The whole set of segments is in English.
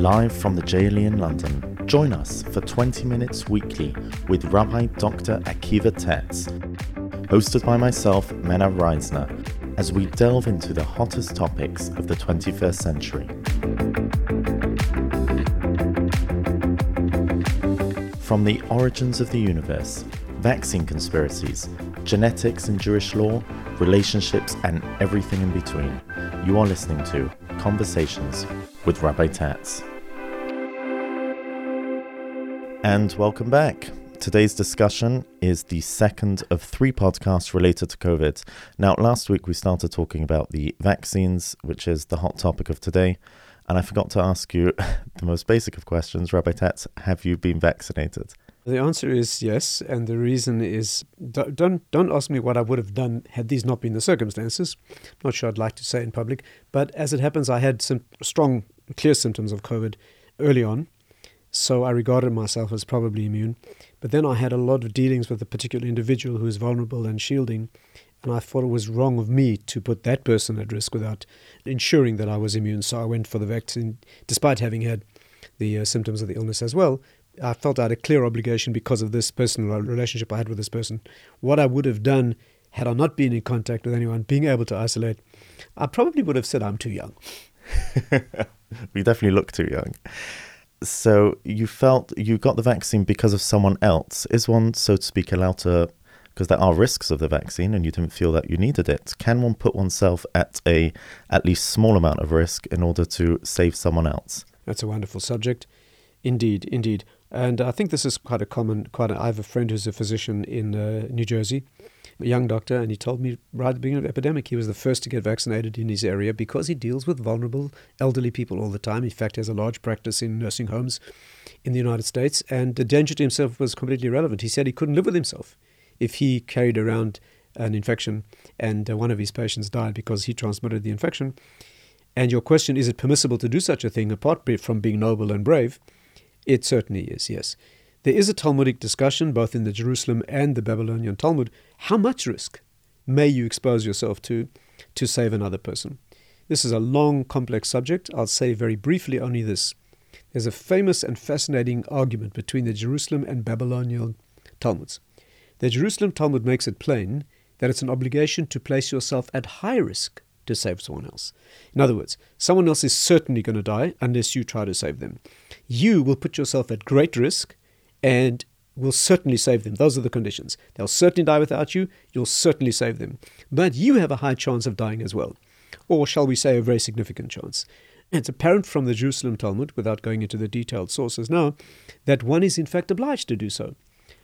Live from the JLE in London, join us for 20 minutes weekly with Rabbi Dr. Akiva Tatz, hosted by myself, Mena Reisner, as we delve into the hottest topics of the 21st century. From the origins of the universe, vaccine conspiracies, genetics and Jewish law, relationships, and everything in between, you are listening to Conversations with Rabbi Tatz. And welcome back. Today's discussion is the second of three podcasts related to COVID. Now, last week we started talking about the vaccines, which is the hot topic of today. And I forgot to ask you the most basic of questions, Rabbi Tatz, have you been vaccinated? The answer is yes, and the reason is don't don't ask me what I would have done had these not been the circumstances. Not sure I'd like to say in public, but as it happens, I had some strong, clear symptoms of COVID early on, so I regarded myself as probably immune. But then I had a lot of dealings with a particular individual who is vulnerable and shielding, and I thought it was wrong of me to put that person at risk without ensuring that I was immune. So I went for the vaccine, despite having had the uh, symptoms of the illness as well. I felt I had a clear obligation because of this personal relationship I had with this person. What I would have done had I not been in contact with anyone, being able to isolate, I probably would have said I'm too young. we definitely look too young. So you felt you got the vaccine because of someone else. Is one, so to speak, allowed to, because there are risks of the vaccine and you didn't feel that you needed it, can one put oneself at a at least small amount of risk in order to save someone else? That's a wonderful subject. Indeed, indeed. And I think this is quite a common, quite a, I have a friend who's a physician in uh, New Jersey, a young doctor, and he told me right at the beginning of the epidemic he was the first to get vaccinated in his area because he deals with vulnerable elderly people all the time. In fact, he has a large practice in nursing homes in the United States, and the danger to himself was completely irrelevant. He said he couldn't live with himself if he carried around an infection and uh, one of his patients died because he transmitted the infection. And your question, is it permissible to do such a thing apart from being noble and brave? It certainly is, yes. There is a Talmudic discussion, both in the Jerusalem and the Babylonian Talmud. How much risk may you expose yourself to to save another person? This is a long, complex subject. I'll say very briefly only this. There's a famous and fascinating argument between the Jerusalem and Babylonian Talmuds. The Jerusalem Talmud makes it plain that it's an obligation to place yourself at high risk to save someone else. In other words, someone else is certainly going to die unless you try to save them. You will put yourself at great risk and will certainly save them. Those are the conditions. They'll certainly die without you. You'll certainly save them. But you have a high chance of dying as well. Or shall we say a very significant chance. It's apparent from the Jerusalem Talmud, without going into the detailed sources now, that one is in fact obliged to do so.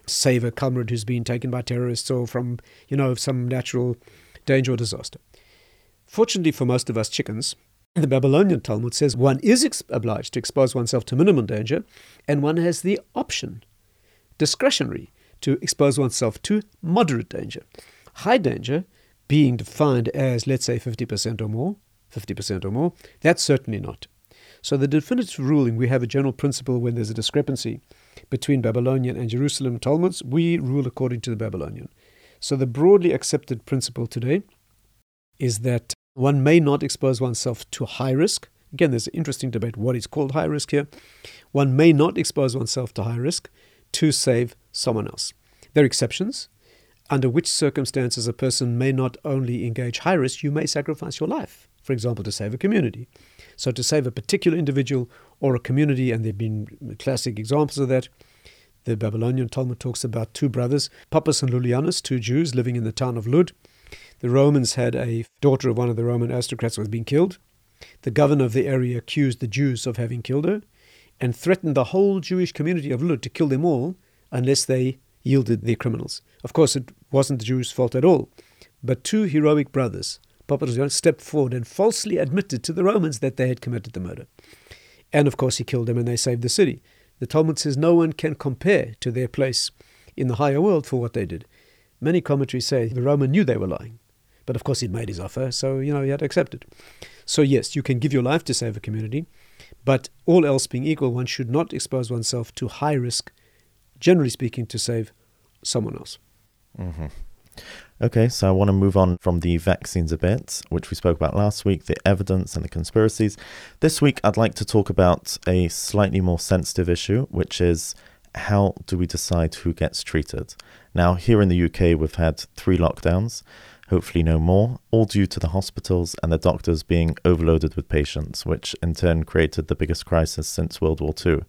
Save a comrade who's been taken by terrorists or from, you know, some natural danger or disaster. Fortunately for most of us chickens, the Babylonian Talmud says one is ex- obliged to expose oneself to minimum danger, and one has the option, discretionary, to expose oneself to moderate danger. High danger being defined as, let's say, 50% or more, 50% or more, that's certainly not. So, the definitive ruling, we have a general principle when there's a discrepancy between Babylonian and Jerusalem Talmuds, we rule according to the Babylonian. So, the broadly accepted principle today is that one may not expose oneself to high risk. Again, there's an interesting debate what is called high risk here. One may not expose oneself to high risk to save someone else. There are exceptions, under which circumstances a person may not only engage high risk, you may sacrifice your life, for example, to save a community. So, to save a particular individual or a community, and there have been classic examples of that. The Babylonian Talmud talks about two brothers, Pappus and Lulianus, two Jews living in the town of Lud. The Romans had a daughter of one of the Roman aristocrats who was being killed. The governor of the area accused the Jews of having killed her and threatened the whole Jewish community of Lud to kill them all unless they yielded the criminals. Of course, it wasn't the Jews' fault at all, but two heroic brothers, Papa stepped forward and falsely admitted to the Romans that they had committed the murder. And of course, he killed them and they saved the city. The Talmud says no one can compare to their place in the higher world for what they did. Many commentaries say the Roman knew they were lying. But of course, he'd made his offer, so you know he had to accept it. So yes, you can give your life to save a community, but all else being equal, one should not expose oneself to high risk, generally speaking, to save someone else. Mm-hmm. Okay, so I want to move on from the vaccines a bit, which we spoke about last week, the evidence and the conspiracies. This week, I'd like to talk about a slightly more sensitive issue, which is how do we decide who gets treated? Now, here in the UK, we've had three lockdowns, hopefully no more, all due to the hospitals and the doctors being overloaded with patients, which in turn created the biggest crisis since World War II.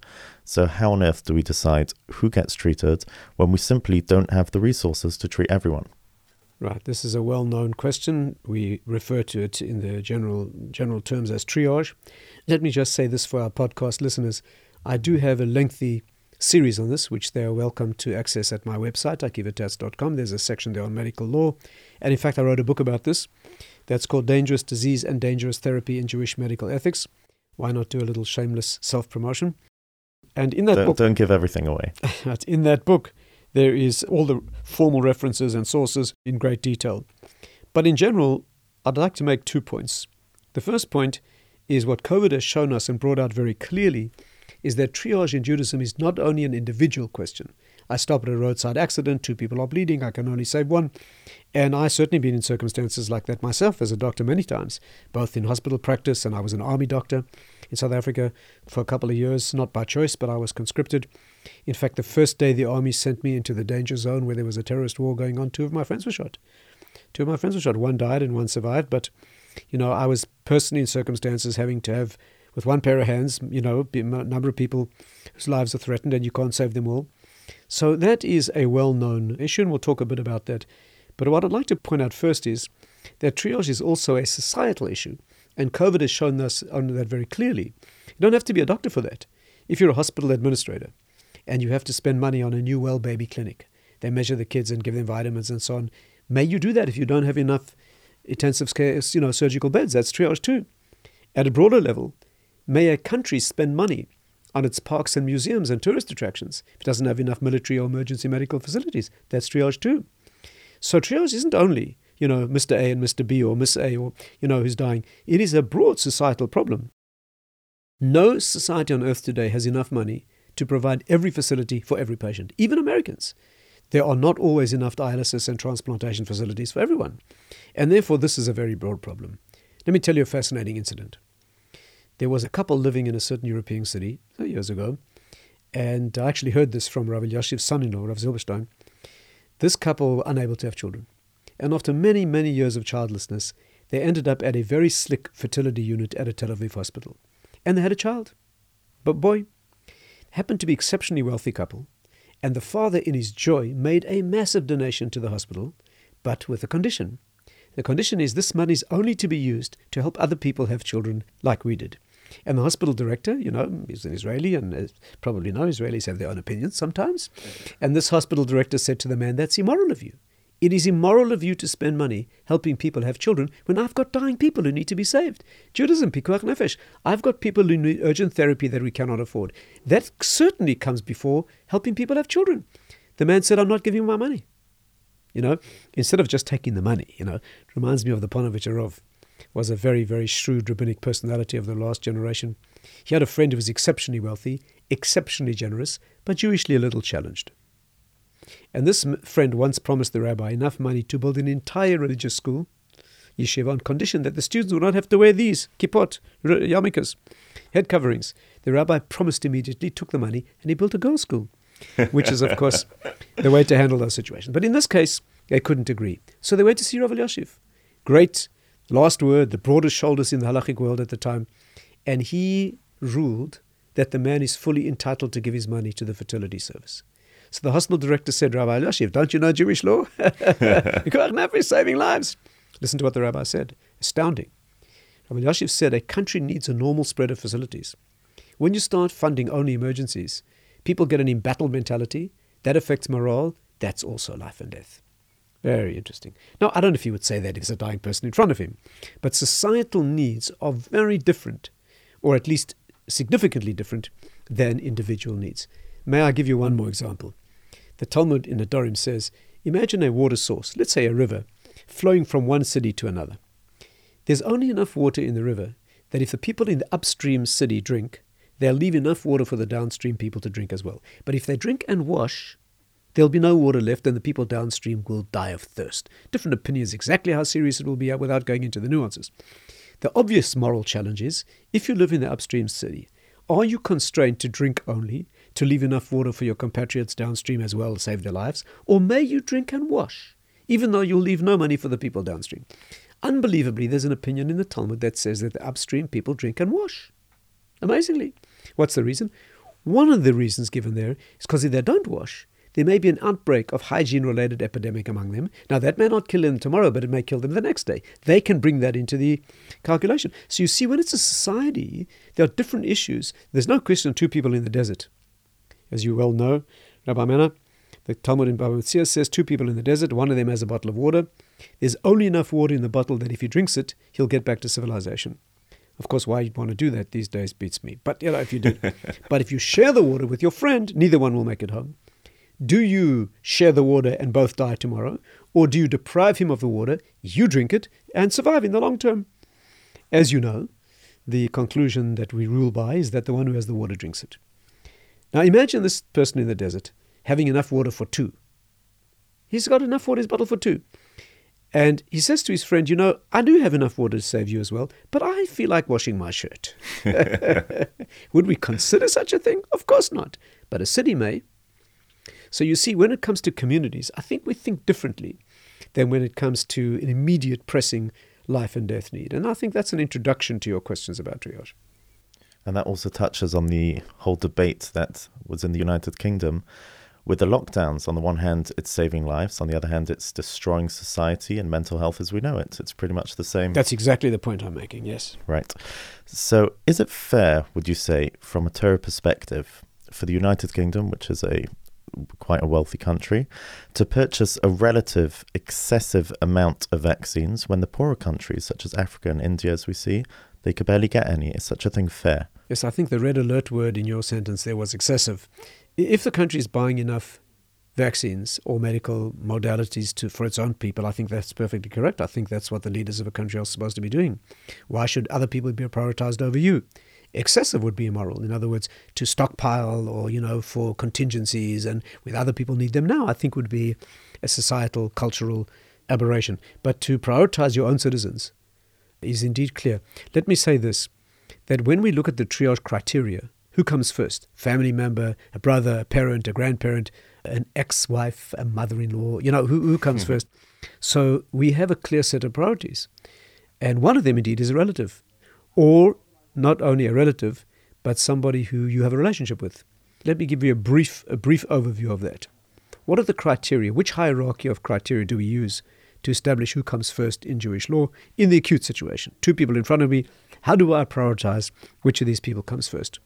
So, how on earth do we decide who gets treated when we simply don't have the resources to treat everyone? Right, this is a well known question. We refer to it in the general, general terms as triage. Let me just say this for our podcast listeners. I do have a lengthy series on this, which they are welcome to access at my website, akivatatz.com. There's a section there on medical law. And in fact, I wrote a book about this that's called Dangerous Disease and Dangerous Therapy in Jewish Medical Ethics. Why not do a little shameless self promotion? And in that don't, book, don't give everything away. in that book, there is all the formal references and sources in great detail. But in general, I'd like to make two points. The first point is what COVID has shown us and brought out very clearly is that triage in Judaism is not only an individual question. I stop at a roadside accident, two people are bleeding, I can only save one. And I certainly been in circumstances like that myself as a doctor many times, both in hospital practice and I was an army doctor in South Africa for a couple of years, not by choice, but I was conscripted. In fact, the first day the army sent me into the danger zone where there was a terrorist war going on, two of my friends were shot. Two of my friends were shot. One died and one survived, but, you know, I was personally in circumstances having to have, with one pair of hands, you know, a number of people whose lives are threatened and you can't save them all. So that is a well known issue, and we'll talk a bit about that. But what I'd like to point out first is that triage is also a societal issue, and COVID has shown us on that very clearly. You don't have to be a doctor for that. If you're a hospital administrator, and you have to spend money on a new well baby clinic. They measure the kids and give them vitamins and so on. May you do that if you don't have enough intensive care, you know, surgical beds. That's triage too. At a broader level, may a country spend money on its parks and museums and tourist attractions if it doesn't have enough military or emergency medical facilities? That's triage too. So triage isn't only, you know, Mr. A and Mr. B or Miss A or, you know, who's dying. It is a broad societal problem. No society on earth today has enough money to provide every facility for every patient, even Americans. There are not always enough dialysis and transplantation facilities for everyone. And therefore, this is a very broad problem. Let me tell you a fascinating incident. There was a couple living in a certain European city years ago, and I actually heard this from Rav Elyashiv's son in law, Rav Zilberstein. This couple were unable to have children. And after many, many years of childlessness, they ended up at a very slick fertility unit at a Tel Aviv hospital. And they had a child. But boy, happened to be exceptionally wealthy couple, and the father, in his joy, made a massive donation to the hospital, but with a condition. The condition is this money is only to be used to help other people have children like we did. And the hospital director, you know, is an Israeli, and uh, probably know Israelis have their own opinions sometimes. And this hospital director said to the man, That's immoral of you. It is immoral of you to spend money helping people have children when I've got dying people who need to be saved. Judaism, pikuach nefesh. I've got people who need urgent therapy that we cannot afford. That certainly comes before helping people have children. The man said, I'm not giving you my money. You know, instead of just taking the money, you know, reminds me of the Rav, was a very, very shrewd rabbinic personality of the last generation. He had a friend who was exceptionally wealthy, exceptionally generous, but Jewishly a little challenged. And this friend once promised the rabbi enough money to build an entire religious school, yeshiva, on condition that the students would not have to wear these kippot, yarmulkes, head coverings. The rabbi promised immediately, took the money, and he built a girls' school, which is, of course, the way to handle those situations. But in this case, they couldn't agree. So they went to see Rav Elyashiv. Great last word, the broadest shoulders in the halachic world at the time. And he ruled that the man is fully entitled to give his money to the fertility service. So the hospital director said, Rabbi Elyashiv, don't you know Jewish law? Nefesh saving lives. Listen to what the rabbi said. Astounding. Rabbi Elyashiv said a country needs a normal spread of facilities. When you start funding only emergencies, people get an embattled mentality. That affects morale. That's also life and death. Very interesting. Now, I don't know if he would say that if there's a dying person in front of him, but societal needs are very different, or at least significantly different, than individual needs. May I give you one more example? The Talmud in Nedarim says Imagine a water source, let's say a river, flowing from one city to another. There's only enough water in the river that if the people in the upstream city drink, they'll leave enough water for the downstream people to drink as well. But if they drink and wash, there'll be no water left and the people downstream will die of thirst. Different opinions exactly how serious it will be without going into the nuances. The obvious moral challenge is if you live in the upstream city, are you constrained to drink only, to leave enough water for your compatriots downstream as well, to save their lives? Or may you drink and wash, even though you'll leave no money for the people downstream? Unbelievably, there's an opinion in the Talmud that says that the upstream people drink and wash. Amazingly. What's the reason? One of the reasons given there is because if they don't wash, there may be an outbreak of hygiene related epidemic among them. Now, that may not kill them tomorrow, but it may kill them the next day. They can bring that into the calculation. So you see, when it's a society, there are different issues. There's no question of two people in the desert. As you well know, Rabbi Mena, the Talmud in Baba Metzia says two people in the desert, one of them has a bottle of water. There's only enough water in the bottle that if he drinks it, he'll get back to civilization. Of course, why you'd want to do that these days beats me. But you know, if you do, but if you share the water with your friend, neither one will make it home. Do you share the water and both die tomorrow, or do you deprive him of the water, you drink it, and survive in the long term? As you know, the conclusion that we rule by is that the one who has the water drinks it. Now imagine this person in the desert having enough water for two. He's got enough water in his bottle for two. And he says to his friend, You know, I do have enough water to save you as well, but I feel like washing my shirt. Would we consider such a thing? Of course not. But a city may. So you see, when it comes to communities, I think we think differently than when it comes to an immediate pressing life and death need. And I think that's an introduction to your questions about triage. And that also touches on the whole debate that was in the United Kingdom with the lockdowns. On the one hand, it's saving lives. On the other hand, it's destroying society and mental health as we know it. It's pretty much the same. That's exactly the point I'm making, yes. Right. So, is it fair, would you say, from a Torah perspective, for the United Kingdom, which is a quite a wealthy country, to purchase a relative excessive amount of vaccines when the poorer countries, such as Africa and India, as we see, they could barely get any? Is such a thing fair? Yes, I think the red alert word in your sentence there was excessive. If the country is buying enough vaccines or medical modalities to for its own people, I think that's perfectly correct. I think that's what the leaders of a country are supposed to be doing. Why should other people be prioritized over you? Excessive would be immoral. In other words, to stockpile or, you know, for contingencies and with other people need them now, I think would be a societal, cultural aberration. But to prioritize your own citizens is indeed clear. Let me say this that when we look at the triage criteria, who comes first? Family member, a brother, a parent, a grandparent, an ex wife, a mother in law, you know, who, who comes mm-hmm. first? So we have a clear set of priorities. And one of them, indeed, is a relative, or not only a relative, but somebody who you have a relationship with. Let me give you a brief, a brief overview of that. What are the criteria? Which hierarchy of criteria do we use to establish who comes first in Jewish law in the acute situation? Two people in front of me. How do I prioritize which of these people comes first?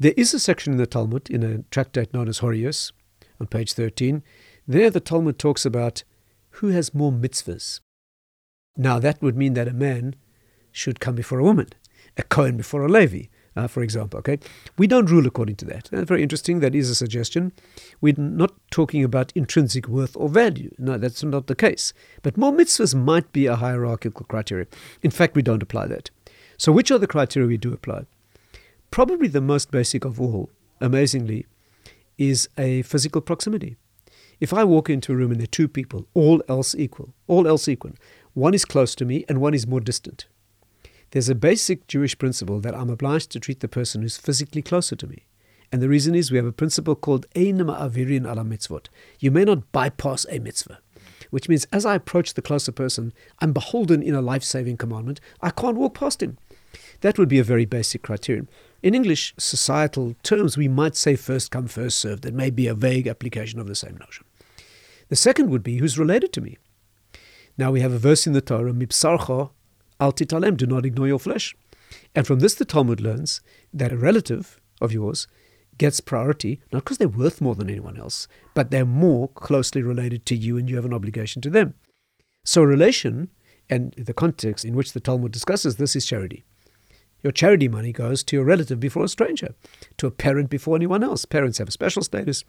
There is a section in the Talmud, in a tractate known as Horayos, on page 13. There, the Talmud talks about who has more mitzvahs. Now, that would mean that a man should come before a woman a Cohen before a Levi, uh, for example. Okay, we don't rule according to that. That's very interesting. That is a suggestion. We're not talking about intrinsic worth or value. No, that's not the case. But more mitzvahs might be a hierarchical criteria. In fact, we don't apply that. So, which are the criteria we do apply? Probably the most basic of all, amazingly, is a physical proximity. If I walk into a room and there are two people, all else equal, all else equal, one is close to me and one is more distant. There's a basic Jewish principle that I'm obliged to treat the person who's physically closer to me. And the reason is we have a principle called Ein Ma'avirin al hamitzvot. You may not bypass a mitzvah, which means as I approach the closer person, I'm beholden in a life saving commandment. I can't walk past him. That would be a very basic criterion. In English societal terms, we might say first come, first served. That may be a vague application of the same notion. The second would be who's related to me. Now we have a verse in the Torah, Mipsarcha Al titalem, do not ignore your flesh. And from this, the Talmud learns that a relative of yours gets priority, not because they're worth more than anyone else, but they're more closely related to you and you have an obligation to them. So, relation, and the context in which the Talmud discusses this, is charity. Your charity money goes to your relative before a stranger, to a parent before anyone else. Parents have a special status.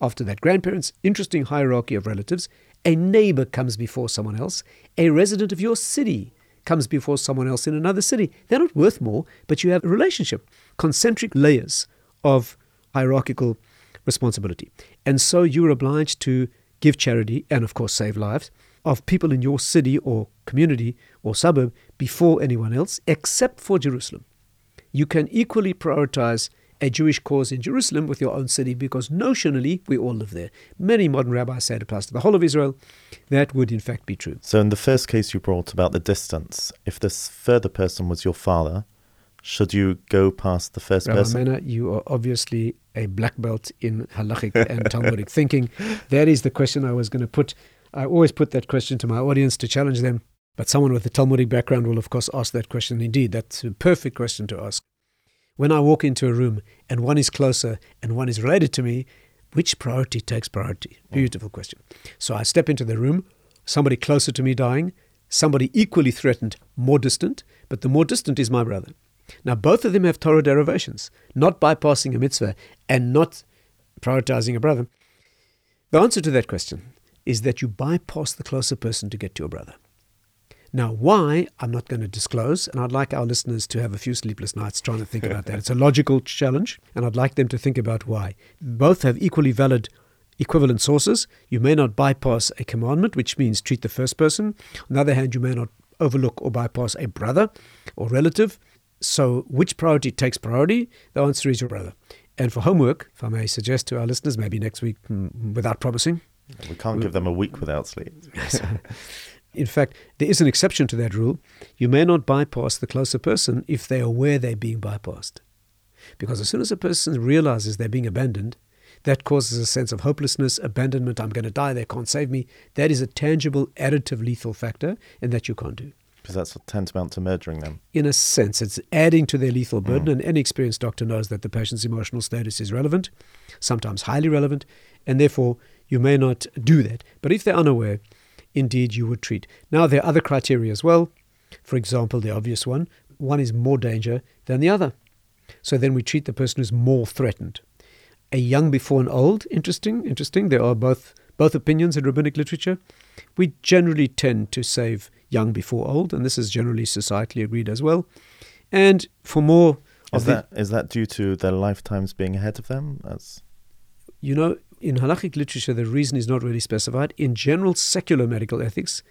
After that, grandparents, interesting hierarchy of relatives. A neighbor comes before someone else. A resident of your city comes before someone else in another city. They're not worth more, but you have a relationship, concentric layers of hierarchical responsibility. And so you're obliged to give charity and, of course, save lives of people in your city or community or suburb before anyone else, except for Jerusalem. You can equally prioritize a Jewish cause in Jerusalem with your own city because notionally we all live there. Many modern rabbis say it applies to the whole of Israel. That would in fact be true. So, in the first case you brought about the distance, if this further person was your father, should you go past the first Rabbi person? Mena, you are obviously a black belt in halachic and Talmudic thinking. That is the question I was going to put. I always put that question to my audience to challenge them. But someone with a Talmudic background will, of course, ask that question. Indeed, that's a perfect question to ask. When I walk into a room and one is closer and one is related to me, which priority takes priority? Hmm. Beautiful question. So I step into the room, somebody closer to me dying, somebody equally threatened, more distant, but the more distant is my brother. Now, both of them have Torah derivations, not bypassing a mitzvah and not prioritizing a brother. The answer to that question is that you bypass the closer person to get to your brother. Now, why, I'm not going to disclose, and I'd like our listeners to have a few sleepless nights trying to think about that. It's a logical challenge, and I'd like them to think about why. Both have equally valid equivalent sources. You may not bypass a commandment, which means treat the first person. On the other hand, you may not overlook or bypass a brother or relative. So, which priority takes priority? The answer is your brother. And for homework, if I may suggest to our listeners, maybe next week, mm, without promising, We can't give them a week without sleep. In fact, there is an exception to that rule. You may not bypass the closer person if they are aware they're being bypassed. Because as soon as a person realizes they're being abandoned, that causes a sense of hopelessness, abandonment, I'm going to die, they can't save me. That is a tangible, additive, lethal factor, and that you can't do. Because that's tantamount to murdering them. In a sense, it's adding to their lethal burden, mm. and any experienced doctor knows that the patient's emotional status is relevant, sometimes highly relevant, and therefore you may not do that. But if they're unaware, indeed you would treat. Now, there are other criteria as well. For example, the obvious one one is more danger than the other. So then we treat the person who's more threatened. A young before an old, interesting, interesting. There are both both opinions in rabbinic literature. We generally tend to save young before old, and this is generally societally agreed as well. And for more Is of the, that is that due to their lifetimes being ahead of them? As you know, in halachic literature, the reason is not really specified. In general secular medical ethics,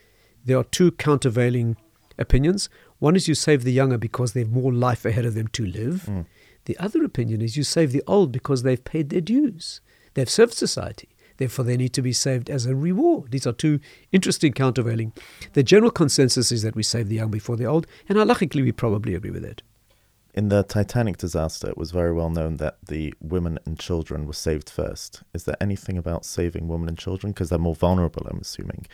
there are two countervailing opinions. One is you save the younger because they have more life ahead of them to live. Mm. The other opinion is you save the old because they've paid their dues. They've served society. Therefore, they need to be saved as a reward. These are two interesting countervailing. The general consensus is that we save the young before the old, and halachically, we probably agree with that. In the Titanic disaster. It was very well known that the women and children were saved first. Is there anything about saving women and children because they're more vulnerable? I'm assuming.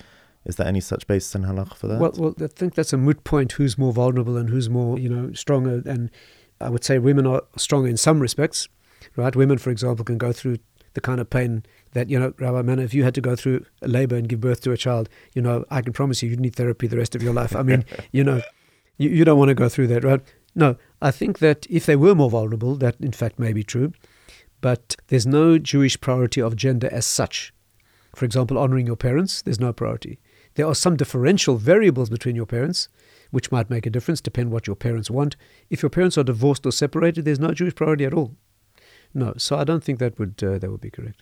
Is there any such basis in halakha for that? Well, well, I think that's a moot point. Who's more vulnerable and who's more, you know, stronger? And I would say women are stronger in some respects, right? Women, for example, can go through the kind of pain that, you know, Rabbi Mena, if you had to go through labor and give birth to a child, you know, I can promise you, you'd need therapy the rest of your life. I mean, you know, you, you don't want to go through that, right? No, I think that if they were more vulnerable, that in fact may be true. But there's no Jewish priority of gender as such. For example, honoring your parents, there's no priority. There are some differential variables between your parents, which might make a difference, depend what your parents want. If your parents are divorced or separated, there's no Jewish priority at all. No, so I don't think that would uh, that would be correct.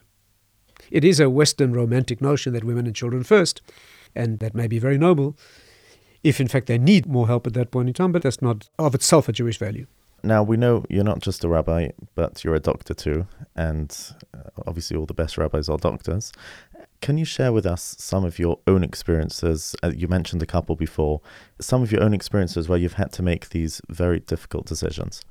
It is a Western romantic notion that women and children first, and that may be very noble, if in fact they need more help at that point in time. But that's not of itself a Jewish value. Now we know you're not just a rabbi, but you're a doctor too, and uh, obviously all the best rabbis are doctors. Can you share with us some of your own experiences? Uh, you mentioned a couple before. Some of your own experiences where you've had to make these very difficult decisions.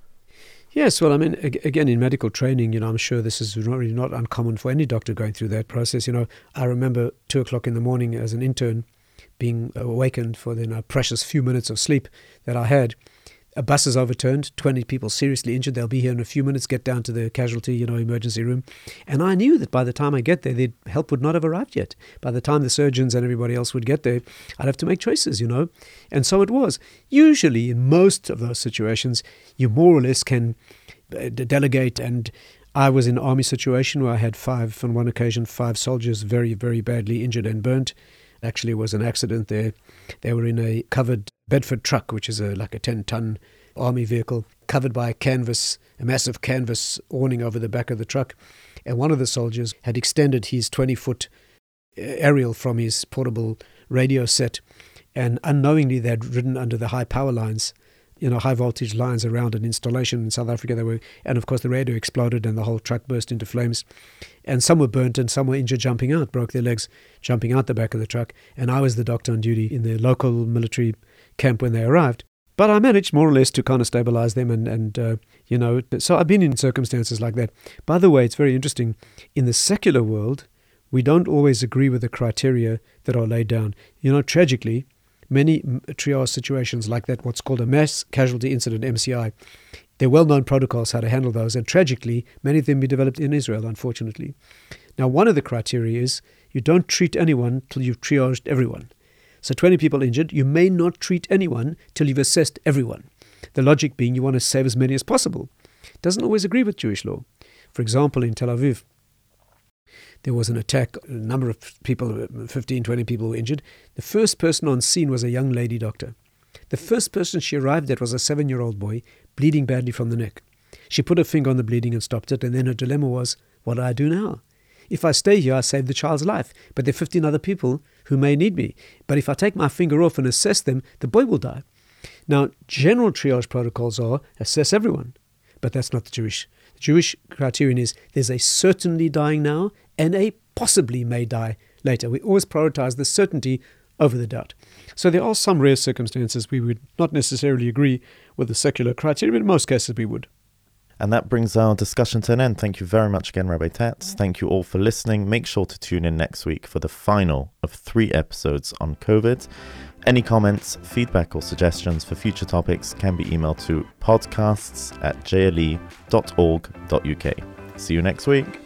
Yes, well, I mean, again, in medical training, you know, I'm sure this is not really not uncommon for any doctor going through that process. You know, I remember two o'clock in the morning as an intern being awakened for the precious few minutes of sleep that I had. A bus is overturned, 20 people seriously injured. They'll be here in a few minutes, get down to the casualty, you know, emergency room. And I knew that by the time I get there, the help would not have arrived yet. By the time the surgeons and everybody else would get there, I'd have to make choices, you know. And so it was. Usually, in most of those situations, you more or less can uh, delegate. And I was in army situation where I had five, on one occasion, five soldiers very, very badly injured and burnt. Actually, was an accident there. They were in a covered Bedford truck, which is a, like a 10 ton army vehicle, covered by a canvas, a massive canvas awning over the back of the truck. and one of the soldiers had extended his 20 foot uh, aerial from his portable radio set, and unknowingly they had ridden under the high power lines you know, high voltage lines around an installation in South Africa. They were, and of course, the radio exploded and the whole truck burst into flames. And some were burnt and some were injured jumping out, broke their legs jumping out the back of the truck. And I was the doctor on duty in the local military camp when they arrived. But I managed more or less to kind of stabilize them, and, and uh, you know, so I've been in circumstances like that. By the way, it's very interesting. In the secular world, we don't always agree with the criteria that are laid down. You know, tragically, many triage situations like that, what's called a mass casualty incident, MCI. There are well known protocols how to handle those, and tragically, many of them be developed in Israel, unfortunately. Now, one of the criteria is you don't treat anyone till you've triaged everyone. So, 20 people injured, you may not treat anyone till you've assessed everyone. The logic being you want to save as many as possible. Doesn't always agree with Jewish law. For example, in Tel Aviv, there was an attack. A number of people, 15, 20 people were injured. The first person on scene was a young lady doctor. The first person she arrived at was a seven year old boy bleeding badly from the neck. She put her finger on the bleeding and stopped it, and then her dilemma was, What do I do now? If I stay here, I save the child's life, but there are 15 other people who may need me. But if I take my finger off and assess them, the boy will die. Now, general triage protocols are assess everyone, but that's not the Jewish. The Jewish criterion is there's a certainly dying now and a possibly may die later. We always prioritize the certainty over the doubt. So there are some rare circumstances we would not necessarily agree with the secular criteria, but in most cases we would. And that brings our discussion to an end. Thank you very much again, Rabbi Tatz. Thank you all for listening. Make sure to tune in next week for the final of three episodes on COVID. Any comments, feedback, or suggestions for future topics can be emailed to podcasts at jle.org.uk. See you next week.